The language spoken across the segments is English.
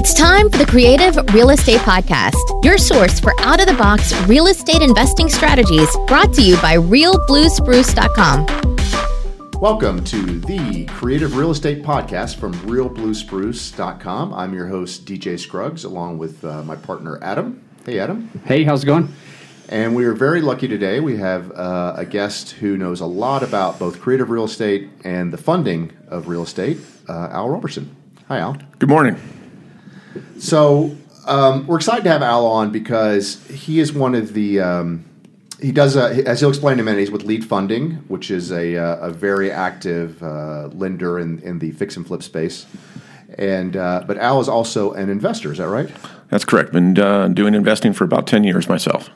It's time for the Creative Real Estate Podcast, your source for out of the box real estate investing strategies brought to you by RealBlueSpruce.com. Welcome to the Creative Real Estate Podcast from RealBlueSpruce.com. I'm your host, DJ Scruggs, along with uh, my partner, Adam. Hey, Adam. Hey, how's it going? And we are very lucky today. We have uh, a guest who knows a lot about both creative real estate and the funding of real estate, uh, Al Roberson. Hi, Al. Good morning. So um, we're excited to have Al on because he is one of the. Um, he does, a, as he'll explain in a minute, he's with Lead Funding, which is a, uh, a very active uh, lender in, in the fix and flip space. And uh, but Al is also an investor. Is that right? That's correct. Been uh, doing investing for about ten years myself.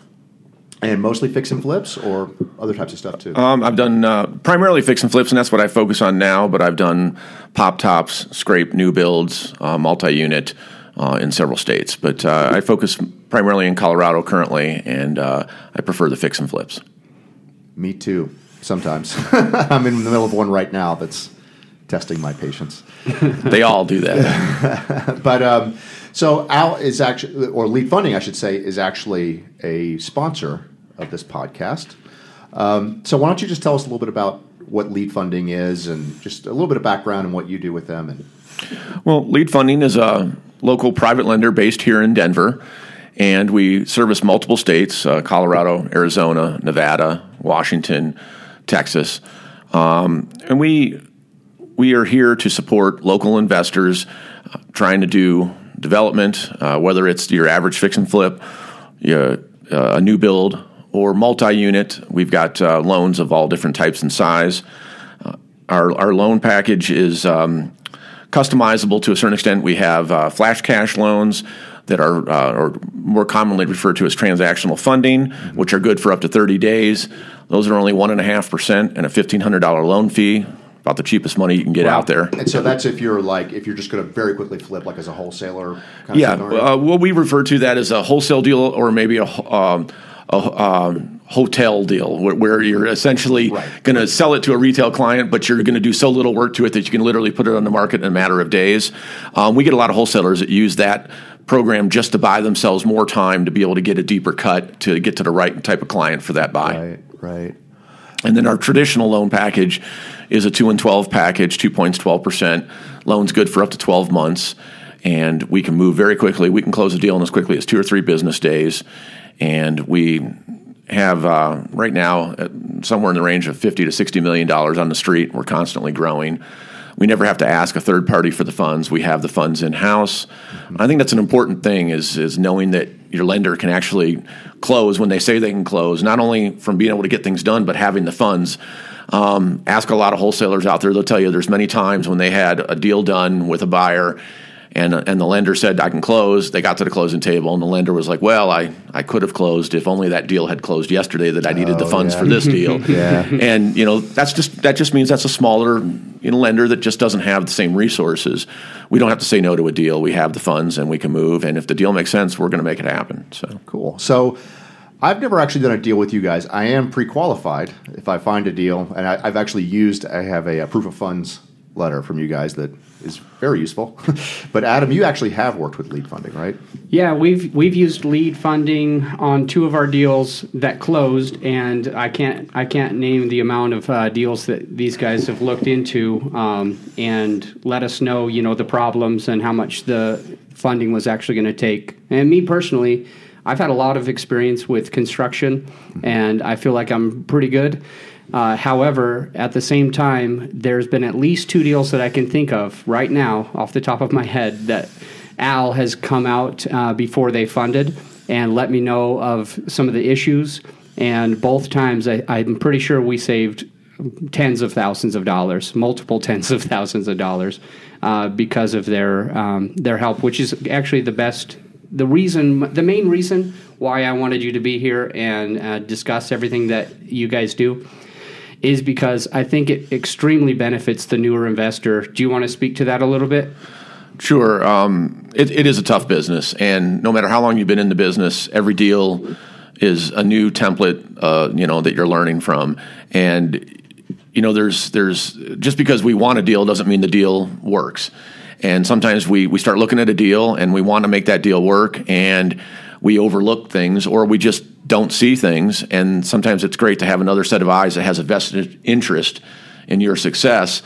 And mostly fix and flips, or other types of stuff too. Um, I've done uh, primarily fix and flips, and that's what I focus on now. But I've done pop tops, scrape new builds, uh, multi-unit uh, in several states. But uh, I focus primarily in Colorado currently, and uh, I prefer the fix and flips. Me too. Sometimes I'm in the middle of one right now that's testing my patience. they all do that. but um, so Al is actually, or Lead Funding, I should say, is actually a sponsor of this podcast. Um, so why don't you just tell us a little bit about what Lead Funding is, and just a little bit of background and what you do with them? And well, Lead Funding is a local private lender based here in Denver, and we service multiple states: uh, Colorado, Arizona, Nevada, Washington, Texas, um, and we we are here to support local investors uh, trying to do development, uh, whether it's your average fix and flip, uh, a new build, or multi-unit. We've got uh, loans of all different types and size. Uh, our our loan package is um, customizable to a certain extent. We have uh, flash cash loans that are uh, or more commonly referred to as transactional funding, mm-hmm. which are good for up to 30 days. Those are only one and a half percent and a $1,500 loan fee about the cheapest money you can get wow. out there. And so that's if you're like if you're just going to very quickly flip like as a wholesaler. yeah, uh, well, we refer to that as a wholesale deal or maybe a. Um, a um, wholetail deal where, where you're essentially right. going to sell it to a retail client, but you're going to do so little work to it that you can literally put it on the market in a matter of days. Um, we get a lot of wholesalers that use that program just to buy themselves more time to be able to get a deeper cut to get to the right type of client for that buy. Right, right. And then our traditional loan package is a 2 and 12 package, 2 points, 12%. Loan's good for up to 12 months. And we can move very quickly. We can close a deal in as quickly as two or three business days. And we have uh, right now uh, somewhere in the range of 50 to 60 million dollars on the street. We're constantly growing. We never have to ask a third party for the funds. We have the funds in house. Mm-hmm. I think that's an important thing is is knowing that your lender can actually close when they say they can close, not only from being able to get things done, but having the funds. Um, ask a lot of wholesalers out there; they'll tell you there's many times when they had a deal done with a buyer and uh, and the lender said I can close. They got to the closing table, and the lender was like, "Well, I, I could have closed if only that deal had closed yesterday. That I needed oh, the funds yeah. for this deal." yeah. And you know that's just that just means that's a smaller you know, lender that just doesn't have the same resources. We don't have to say no to a deal. We have the funds, and we can move. And if the deal makes sense, we're going to make it happen. So cool. So. I've never actually done a deal with you guys. I am pre-qualified if I find a deal, and I, have actually used. I have a, a proof of funds letter from you guys that is very useful. but Adam, you actually have worked with lead funding, right? Yeah, we've we've used lead funding on two of our deals that closed, and I can't I can't name the amount of uh, deals that these guys have looked into um, and let us know, you know, the problems and how much the funding was actually going to take. And me personally. I've had a lot of experience with construction, and I feel like I'm pretty good. Uh, however, at the same time, there's been at least two deals that I can think of right now, off the top of my head, that Al has come out uh, before they funded and let me know of some of the issues. And both times, I, I'm pretty sure we saved tens of thousands of dollars, multiple tens of thousands of dollars, uh, because of their um, their help, which is actually the best. The reason, the main reason why I wanted you to be here and uh, discuss everything that you guys do is because I think it extremely benefits the newer investor. Do you want to speak to that a little bit? Sure. Um, it, it is a tough business, and no matter how long you've been in the business, every deal is a new template, uh, you know, that you're learning from. And you know, there's there's just because we want a deal doesn't mean the deal works. And sometimes we, we start looking at a deal and we want to make that deal work and we overlook things or we just don't see things. And sometimes it's great to have another set of eyes that has a vested interest in your success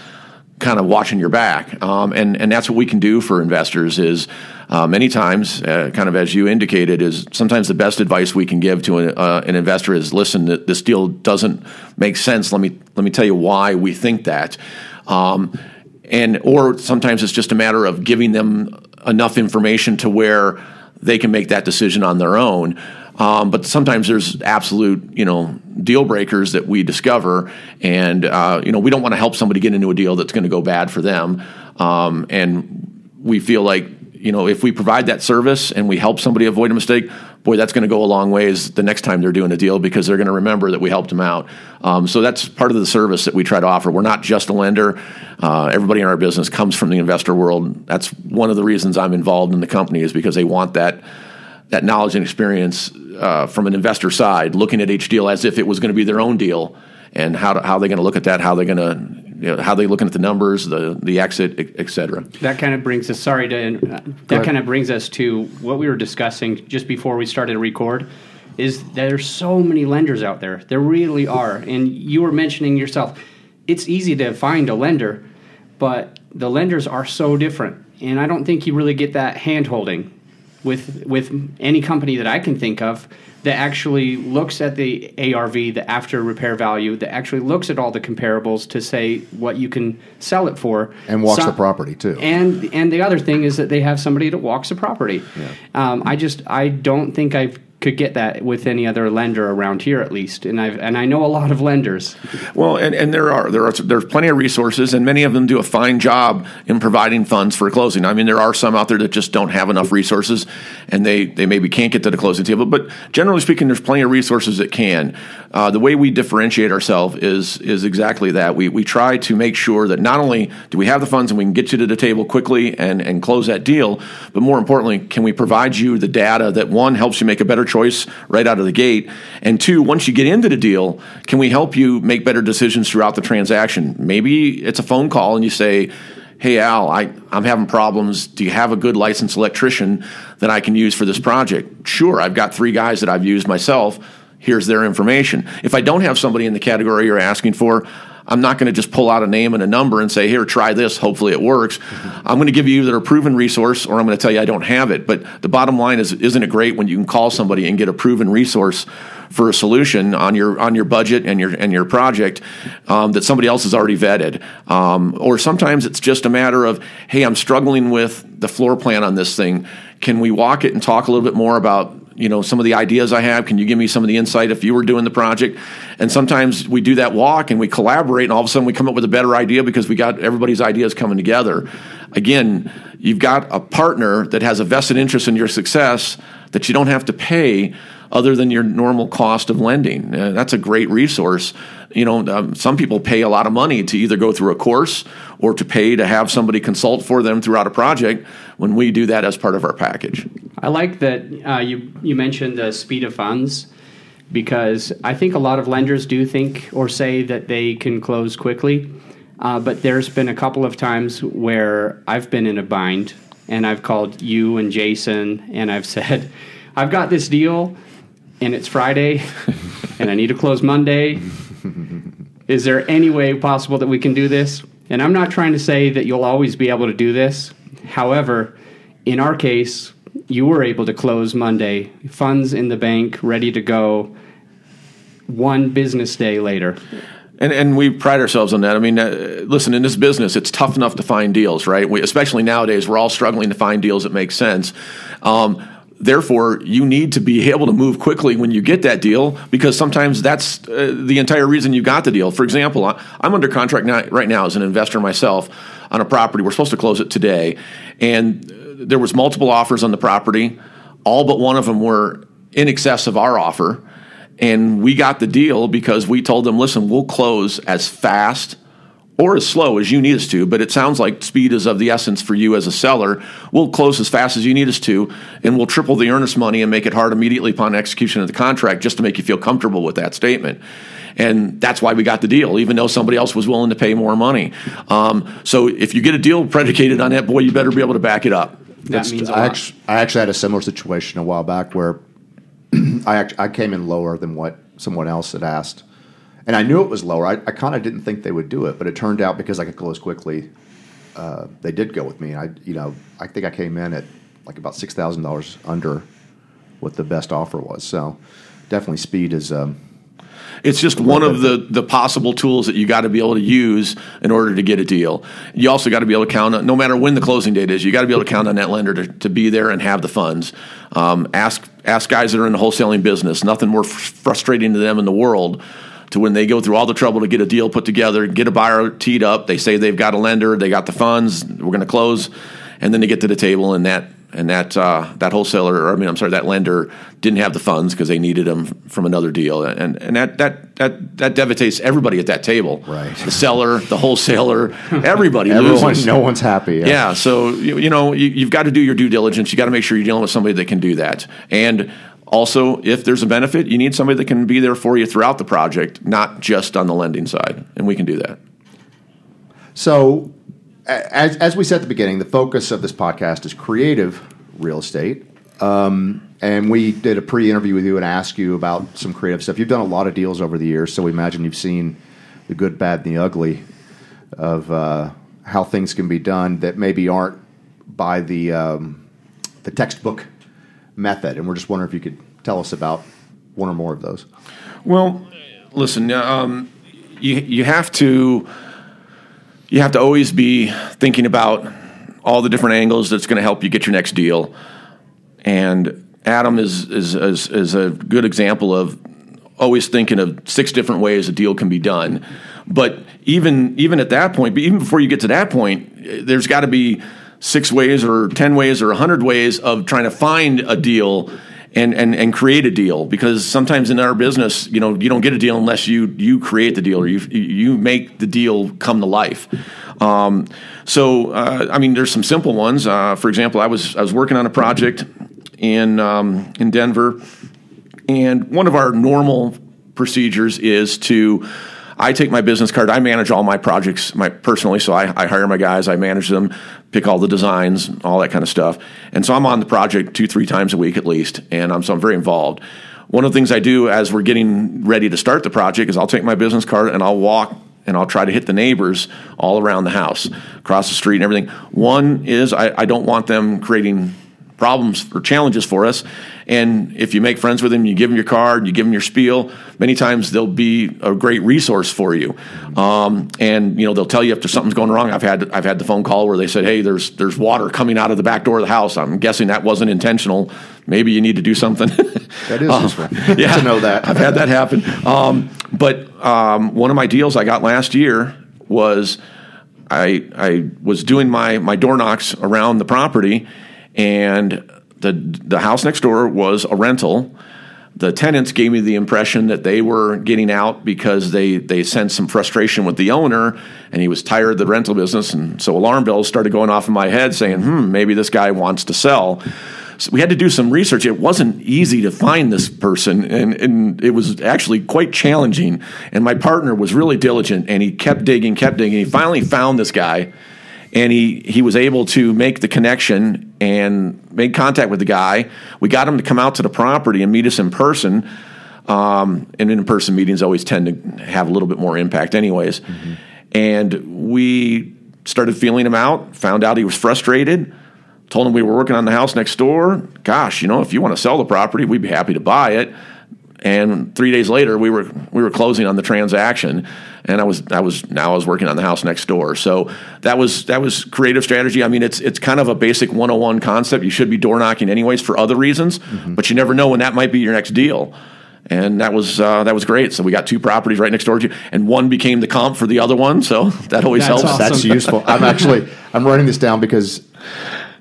kind of watching your back. Um, and, and that's what we can do for investors is uh, many times, uh, kind of as you indicated, is sometimes the best advice we can give to an, uh, an investor is listen, this deal doesn't make sense. Let me, let me tell you why we think that. Um, and or sometimes it's just a matter of giving them enough information to where they can make that decision on their own. Um, but sometimes there's absolute, you know, deal breakers that we discover, and uh, you know, we don't want to help somebody get into a deal that's going to go bad for them. Um, and we feel like, you know, if we provide that service and we help somebody avoid a mistake, boy, that's going to go a long ways the next time they're doing a deal because they're going to remember that we helped them out. Um, so that's part of the service that we try to offer. We're not just a lender. Uh, everybody in our business comes from the investor world. That's one of the reasons I'm involved in the company is because they want that that knowledge and experience uh, from an investor side, looking at each deal as if it was going to be their own deal, and how to, how they're going to look at that, how they're going to you know, how they looking at the numbers, the the exit, et cetera. That kind of brings us. Sorry to. Uh, that kind of brings us to what we were discussing just before we started to record. Is there's so many lenders out there. There really are, and you were mentioning yourself. It's easy to find a lender, but the lenders are so different, and I don't think you really get that hand holding with with any company that I can think of that actually looks at the ARV, the after repair value, that actually looks at all the comparables to say what you can sell it for, and walks the property too. And and the other thing is that they have somebody that walks the property. Yeah. Um, I just I don't think I've could get that with any other lender around here at least and I and I know a lot of lenders. Well, and, and there are there are there's plenty of resources and many of them do a fine job in providing funds for closing. I mean, there are some out there that just don't have enough resources and they they maybe can't get to the closing table, but generally speaking there's plenty of resources that can. Uh, the way we differentiate ourselves is is exactly that. We we try to make sure that not only do we have the funds and we can get you to the table quickly and and close that deal, but more importantly, can we provide you the data that one helps you make a better choice right out of the gate. And two, once you get into the deal, can we help you make better decisions throughout the transaction? Maybe it's a phone call and you say, Hey, Al, I, I'm having problems. Do you have a good licensed electrician that I can use for this project? Sure, I've got three guys that I've used myself. Here's their information. If I don't have somebody in the category you're asking for, I'm not going to just pull out a name and a number and say, here, try this. Hopefully it works. Mm-hmm. I'm going to give you either a proven resource or I'm going to tell you I don't have it. But the bottom line is, isn't it great when you can call somebody and get a proven resource for a solution on your on your budget and your and your project um, that somebody else has already vetted, um, or sometimes it's just a matter of, hey, I'm struggling with the floor plan on this thing. Can we walk it and talk a little bit more about you know some of the ideas I have? Can you give me some of the insight if you were doing the project? And sometimes we do that walk and we collaborate, and all of a sudden we come up with a better idea because we got everybody's ideas coming together. Again, you've got a partner that has a vested interest in your success that you don't have to pay other than your normal cost of lending. Uh, that's a great resource. You know, um, some people pay a lot of money to either go through a course or to pay to have somebody consult for them throughout a project. When we do that as part of our package, I like that uh, you you mentioned the speed of funds because I think a lot of lenders do think or say that they can close quickly. Uh, but there's been a couple of times where I've been in a bind and I've called you and Jason and I've said, I've got this deal and it's Friday and I need to close Monday. Is there any way possible that we can do this? And I'm not trying to say that you'll always be able to do this. However, in our case, you were able to close Monday, funds in the bank, ready to go, one business day later. And, and we pride ourselves on that. I mean, uh, listen, in this business, it's tough enough to find deals, right? We, especially nowadays, we're all struggling to find deals that make sense. Um, therefore, you need to be able to move quickly when you get that deal because sometimes that's uh, the entire reason you got the deal. For example, I'm under contract now, right now as an investor myself on a property. We're supposed to close it today, and there was multiple offers on the property. All but one of them were in excess of our offer, and we got the deal because we told them, "Listen, we'll close as fast." or as slow as you need us to, but it sounds like speed is of the essence for you as a seller. We'll close as fast as you need us to, and we'll triple the earnest money and make it hard immediately upon execution of the contract just to make you feel comfortable with that statement. And that's why we got the deal, even though somebody else was willing to pay more money. Um, so if you get a deal predicated on that, boy, you better be able to back it up. That means I actually, I actually had a similar situation a while back where I act, I came in lower than what someone else had asked, and I knew it was lower. I, I kind of didn't think they would do it, but it turned out because I could close quickly, uh, they did go with me. I you know I think I came in at like about six thousand dollars under what the best offer was. So definitely speed is. Um, It's just one of the, the possible tools that you got to be able to use in order to get a deal. You also got to be able to count on, no matter when the closing date is, you got to be able to count on that lender to, to be there and have the funds. Um, ask ask guys that are in the wholesaling business. Nothing more fr- frustrating to them in the world to when they go through all the trouble to get a deal put together, get a buyer teed up. They say they've got a lender, they got the funds, we're going to close, and then they get to the table and that and that uh, that wholesaler, or I mean, I'm sorry, that lender didn't have the funds because they needed them from another deal, and and that that that that devastates everybody at that table. Right. The seller, the wholesaler, everybody everyone, loses. no one's happy. Yeah, so you, you know you, you've got to do your due diligence. You got to make sure you're dealing with somebody that can do that, and also if there's a benefit, you need somebody that can be there for you throughout the project, not just on the lending side, and we can do that. So, as, as we said at the beginning, the focus of this podcast is creative real estate. Um, and we did a pre interview with you and asked you about some creative stuff. You've done a lot of deals over the years, so we imagine you've seen the good, bad, and the ugly of uh, how things can be done that maybe aren't by the, um, the textbook method. And we're just wondering if you could tell us about one or more of those. Well, listen, um, you you have to you have to always be thinking about all the different angles that's going to help you get your next deal. And Adam is, is is is a good example of always thinking of six different ways a deal can be done. But even even at that point, but even before you get to that point, there's got to be six ways or ten ways or a hundred ways of trying to find a deal and, and and create a deal because sometimes in our business, you know, you don't get a deal unless you you create the deal or you you make the deal come to life. Um, so, uh, I mean, there's some simple ones. Uh, for example, I was I was working on a project in um, in Denver, and one of our normal procedures is to I take my business card. I manage all my projects my personally, so I, I hire my guys, I manage them, pick all the designs, all that kind of stuff. And so I'm on the project two, three times a week at least, and I'm so I'm very involved. One of the things I do as we're getting ready to start the project is I'll take my business card and I'll walk and I'll try to hit the neighbors all around the house, across the street and everything. One is I, I don't want them creating problems or challenges for us. And if you make friends with them, you give them your card, you give them your spiel. Many times they'll be a great resource for you, um, and you know they'll tell you if there's something's going wrong. I've had I've had the phone call where they said, "Hey, there's there's water coming out of the back door of the house." I'm guessing that wasn't intentional. Maybe you need to do something. That is Um, useful to know that. I've had that happen. Um, but um, one of my deals I got last year was I I was doing my my door knocks around the property, and the the house next door was a rental. The tenants gave me the impression that they were getting out because they they sensed some frustration with the owner, and he was tired of the rental business, and so alarm bells started going off in my head, saying, "Hmm, maybe this guy wants to sell." So we had to do some research. It wasn't easy to find this person, and, and it was actually quite challenging. And my partner was really diligent, and he kept digging, kept digging. He finally found this guy, and he, he was able to make the connection and made contact with the guy. We got him to come out to the property and meet us in person. Um, and in person meetings always tend to have a little bit more impact, anyways. And we started feeling him out, found out he was frustrated told him we were working on the house next door. Gosh, you know, if you want to sell the property, we'd be happy to buy it. And three days later, we were we were closing on the transaction, and I was I was now I was working on the house next door. So that was that was creative strategy. I mean, it's it's kind of a basic 101 concept. You should be door knocking anyways for other reasons, but you never know when that might be your next deal. And that was uh, that was great. So we got two properties right next door to you, and one became the comp for the other one. So that always That's helps. awesome. That's useful. I'm actually I'm writing this down because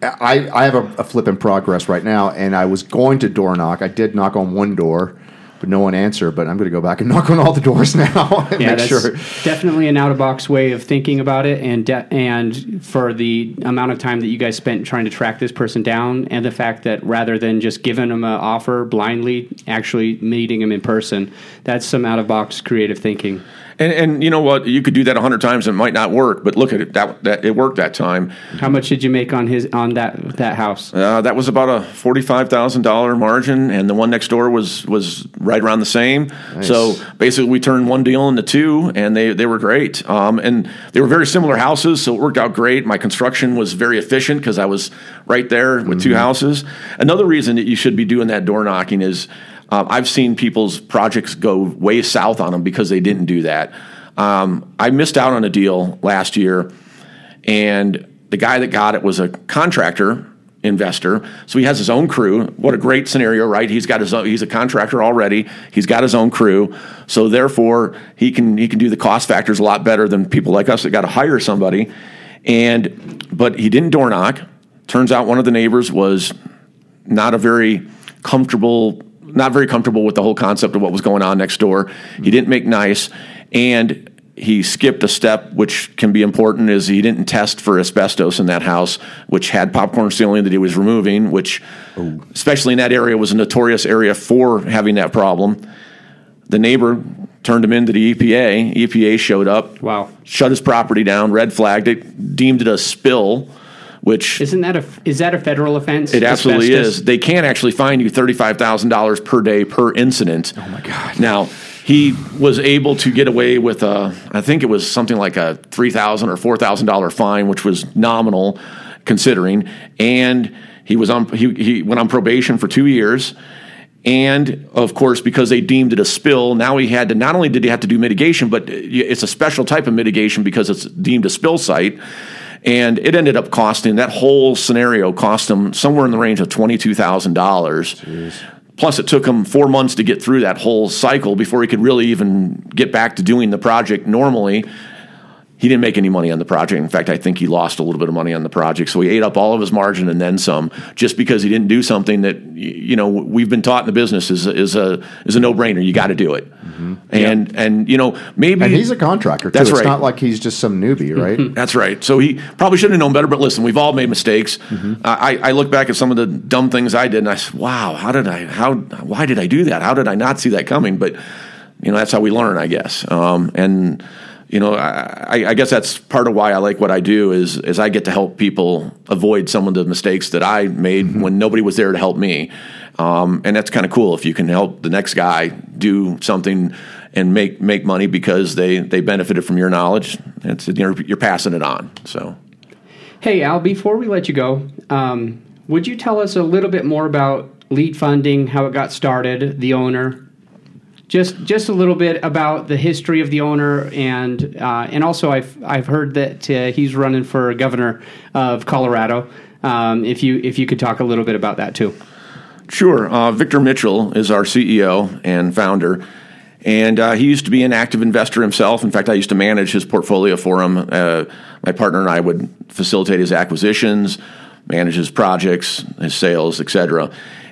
I, I have a, a flip in progress right now, and I was going to door knock. I did knock on one door, but no one answered. But I'm going to go back and knock on all the doors now and Yeah, make that's sure. definitely an out of box way of thinking about it, and de- and for the amount of time that you guys spent trying to track this person down, and the fact that rather than just giving them an offer blindly, actually meeting them in person, that's some out of box creative thinking. And, and you know what? You could do that a hundred times and it might not work, but look at it. That, that it worked that time. How much did you make on his on that that house? Uh, that was about a forty-five thousand dollar margin, and the one next door was was right around the same. So basically, we turned one deal into two, and they they were great. Um, and they were very similar houses, so it worked out great. My construction was very efficient because I was right there with two houses. Another reason that you should be doing that door knocking is. Uh, I've seen people's projects go way south on them because they didn't do that. Um, I missed out on a deal last year, and the guy that got it was a contractor investor. So he has his own crew. What a great scenario, right? He's got his own, he's a contractor already. He's got his own crew. So therefore, he can he can do the cost factors a lot better than people like us that got to hire somebody. And but he didn't door knock. Turns out one of the neighbors was not a very comfortable not very comfortable with the whole concept of what was going on next door. He didn't make nice and he skipped a step which can be important is he didn't test for asbestos in that house which had popcorn ceiling that he was removing which especially in that area was a notorious area for having that problem the neighbor turned him into the EPA EPA showed up Wow. shut his property down red flagged it deemed it a spill which Isn't that a is that a federal offense? it absolutely Asbestos? is. They can actually fine you thirty-five thousand dollars per day per incident. Oh my God. Now he was able to get away with a, I think it was something like a three thousand or four thousand dollar fine, which was nominal considering. And he was on he, he went on probation for two years. And of course, because they deemed it a spill, now he had to not only did he have to do mitigation, but it's a special type of mitigation because it's deemed a spill site. And it ended up costing that whole scenario cost him somewhere in the range of twenty two thousand dollars. Plus, it took him four months to get through that whole cycle before he could really even get back to doing the project normally. He didn't make any money on the project. In fact, I think he lost a little bit of money on the project. So he ate up all of his margin and then some, just because he didn't do something that you know we've been taught in the business is is a is a no brainer. You got to do it. And and you know maybe And he's a contractor too. That's it's right. not like he's just some newbie, right? That's right. So he probably should have known better. But listen, we've all made mistakes. Mm-hmm. I, I look back at some of the dumb things I did, and I said, "Wow, how did I? How? Why did I do that? How did I not see that coming?" But you know, that's how we learn, I guess. Um, and you know, I, I guess that's part of why I like what I do is is I get to help people avoid some of the mistakes that I made Mm-hmm. when nobody was there to help me. Um, and that's kind of cool if you can help the next guy do something and make make money because they they benefited from your knowledge. It's you're, you're passing it on. So. Hey, Al, before we let you go, um, would you tell us a little bit more about lead funding, how it got started, the owner? Just, just a little bit about the history of the owner, and uh, and also I've I've heard that uh, he's running for governor of Colorado. Um, if you if you could talk a little bit about that too. Sure. Uh, Victor Mitchell is our CEO and founder. And uh, he used to be an active investor himself. In fact, I used to manage his portfolio for him. Uh, my partner and I would facilitate his acquisitions, manage his projects, his sales, et cetera.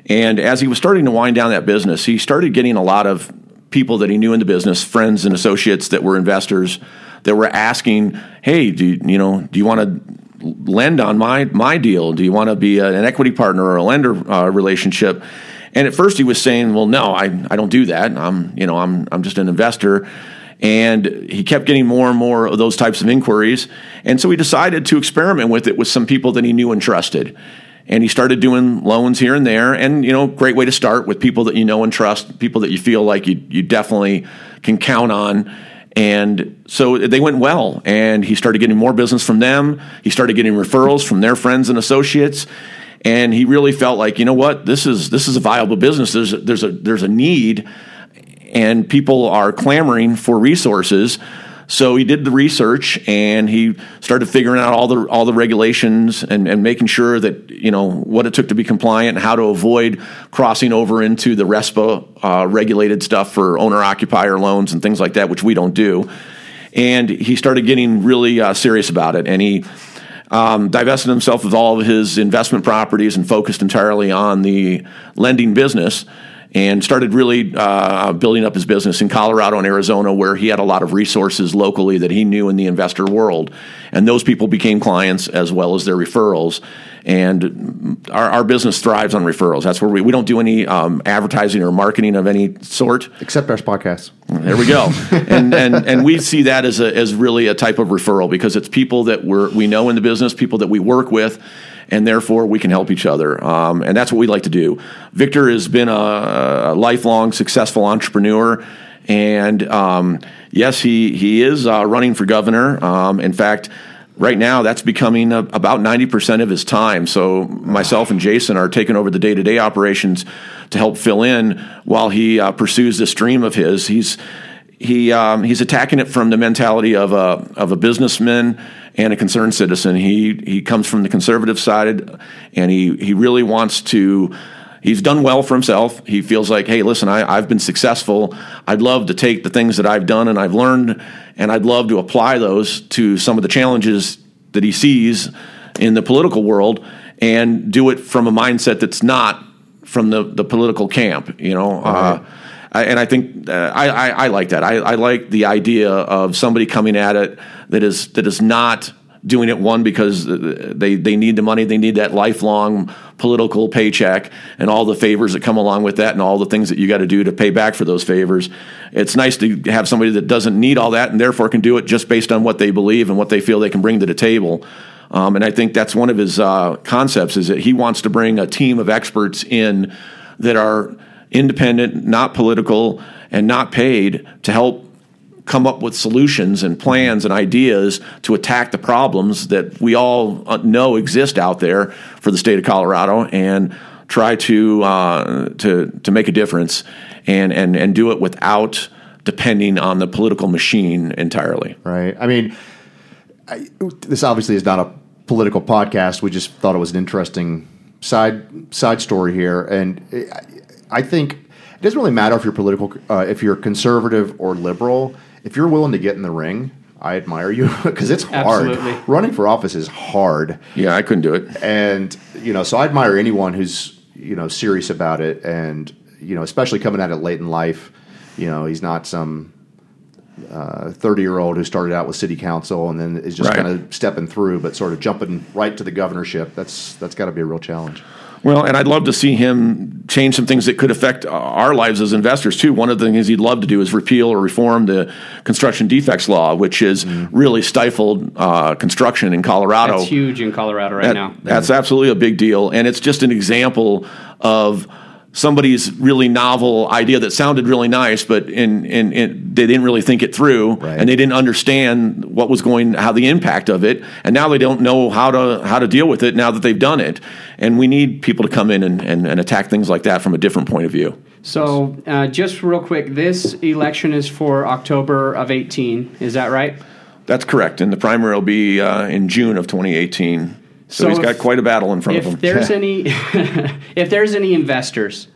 And as he was starting to wind down that business, he started getting a lot of people that he knew in the business, friends and associates that were investors, that were asking, "Hey, do you, you know, do you want to lend on my my deal? Do you want to be an equity partner or a lender uh, relationship?" And at first he was saying, "Well, no, I, I don't do that. I'm you know I'm I'm just an investor." And he kept getting more and more of those types of inquiries, and so he decided to experiment with it with some people that he knew and trusted. And he started doing loans here and there, and you know, great way to start with people that you know and trust, people that you feel like you you definitely can count on. And so they went well, and he started getting more business from them. He started getting referrals from their friends and associates, and he really felt like, you know what, this is this is a viable business. There's a, there's a there's a need, and people are clamoring for resources. So he did the research and he started figuring out all the all the regulations and, and making sure that you know what it took to be compliant and how to avoid crossing over into the RESPA uh, regulated stuff for owner occupier loans and things like that, which we don't do. And he started getting really uh, serious about it, and he um, divested himself of all of his investment properties and focused entirely on the lending business. And started really uh, building up his business in Colorado and Arizona, where he had a lot of resources locally that he knew in the investor world. And those people became clients as well as their referrals. And our, our business thrives on referrals. That's where we, we don't do any um, advertising or marketing of any sort. Except our podcast. There we go. and, and, and we see that as, a, as really a type of referral because it's people that we're, we know in the business, people that we work with and therefore we can help each other. Um, and that's what we like to do. Victor has been a, a lifelong successful entrepreneur. And um, yes, he, he is uh, running for governor. Um, in fact, right now that's becoming a, about 90% of his time. So myself and Jason are taking over the day to day operations to help fill in while he uh, pursues this dream of his. He's he um, he's attacking it from the mentality of a of a businessman and a concerned citizen. He he comes from the conservative side, and he he really wants to. He's done well for himself. He feels like, hey, listen, I, I've been successful. I'd love to take the things that I've done and I've learned, and I'd love to apply those to some of the challenges that he sees in the political world and do it from a mindset that's not from the, the political camp. You know, uh, I, and I think uh, I, I, I, like that. I, I, like the idea of somebody coming at it that is that is not doing it one because they they need the money, they need that lifelong political paycheck and all the favors that come along with that, and all the things that you got to do to pay back for those favors. It's nice to have somebody that doesn't need all that and therefore can do it just based on what they believe and what they feel they can bring to the table. Um, and I think that's one of his uh, concepts is that he wants to bring a team of experts in that are independent, not political, and not paid to help come up with solutions and plans and ideas to attack the problems that we all uh, know exist out there for the state of Colorado and try to uh, to to make a difference and and and do it without depending on the political machine entirely. Right. I mean, I, this obviously is not a political podcast. We just thought it was an interesting side side story here, and I think it doesn't really matter if you're political, uh, if you're conservative or liberal. If you're willing to get in the ring, I admire you because it's hard. Absolutely. Running for office is hard. Yeah, I couldn't do it. And you know, so I admire anyone who's you know serious about it, and you know, especially coming at it late in life. You know, he's not some thirty uh, year old who started out with city council and then is just Right. kind of stepping through, but sort of jumping right to the governorship. That's that's got to be a real challenge. Well, and I'd love to see him change some things that could affect our lives as investors too. One of the things he'd love to do is repeal or reform the construction defects law, which has really stifled uh, construction in Colorado. That's huge in Colorado right That- now. That's absolutely a big deal, and it's just an example of somebody's really novel idea that sounded really nice, but in, in, in they didn't really think it through, Right. and they didn't understand what was going, how the impact of it, and now they don't know how to how to deal with it now that they've done it, and we need people to come in and, and, and attack things like that from a different point of view. So, uh, just real quick, this election is for October of 18. Is that right? That's correct, and the primary will be uh, in June of 2018. So, So he's if- got quite a battle in front of him. If there's any, if there's any investors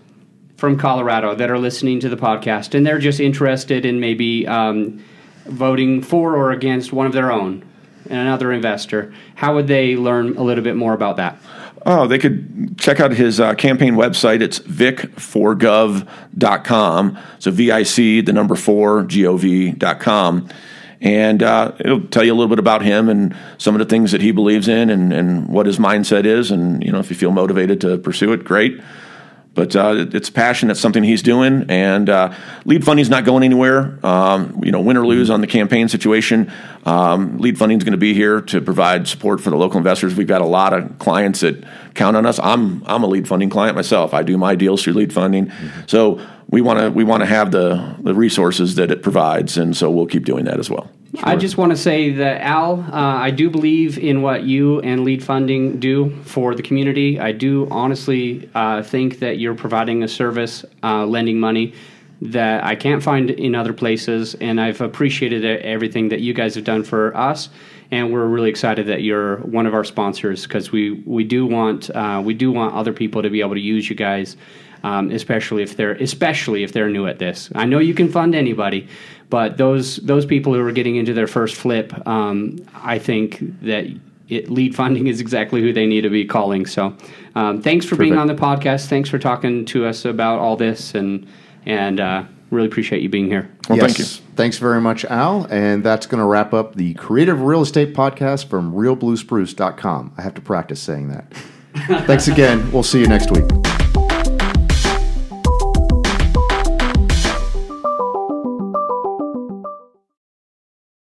from Colorado that are listening to the podcast and they're just interested in maybe um, voting for or against one of their own, and another investor, how would they learn a little bit more about that? Oh, they could check out his uh, campaign website. It's vicforgov.com. So V I C, the number four, G O V.com. And uh, it'll tell you a little bit about him and some of the things that he believes in and, and what his mindset is. And, you know, if you feel motivated to pursue it, great. But uh, it's passion. It's something he's doing, and uh, lead funding's not going anywhere. Um, you know, win or lose on the campaign situation, um, lead funding's going to be here to provide support for the local investors. We've got a lot of clients that count on us. I'm I'm a lead funding client myself. I do my deals through lead funding, so we want to we want to have the the resources that it provides, and so we'll keep doing that as well. I just want to say that Al, uh, I do believe in what you and Lead Funding do for the community. I do honestly uh, think that you're providing a service, uh, lending money that I can't find in other places, and I've appreciated everything that you guys have done for us. And we're really excited that you're one of our sponsors because we, we do want uh, we do want other people to be able to use you guys, um, especially if they're especially if they're new at this. I know you can fund anybody, but those those people who are getting into their first flip, um, I think that it, lead funding is exactly who they need to be calling. So, um, thanks for being on the podcast. Thanks for talking to us about all this, and and uh, really appreciate you being here. Well, yes. thank you. Thanks very much, Al. And that's going to wrap up the Creative Real Estate Podcast from realbluespruce.com. I have to practice saying that. Thanks again. We'll see you next week.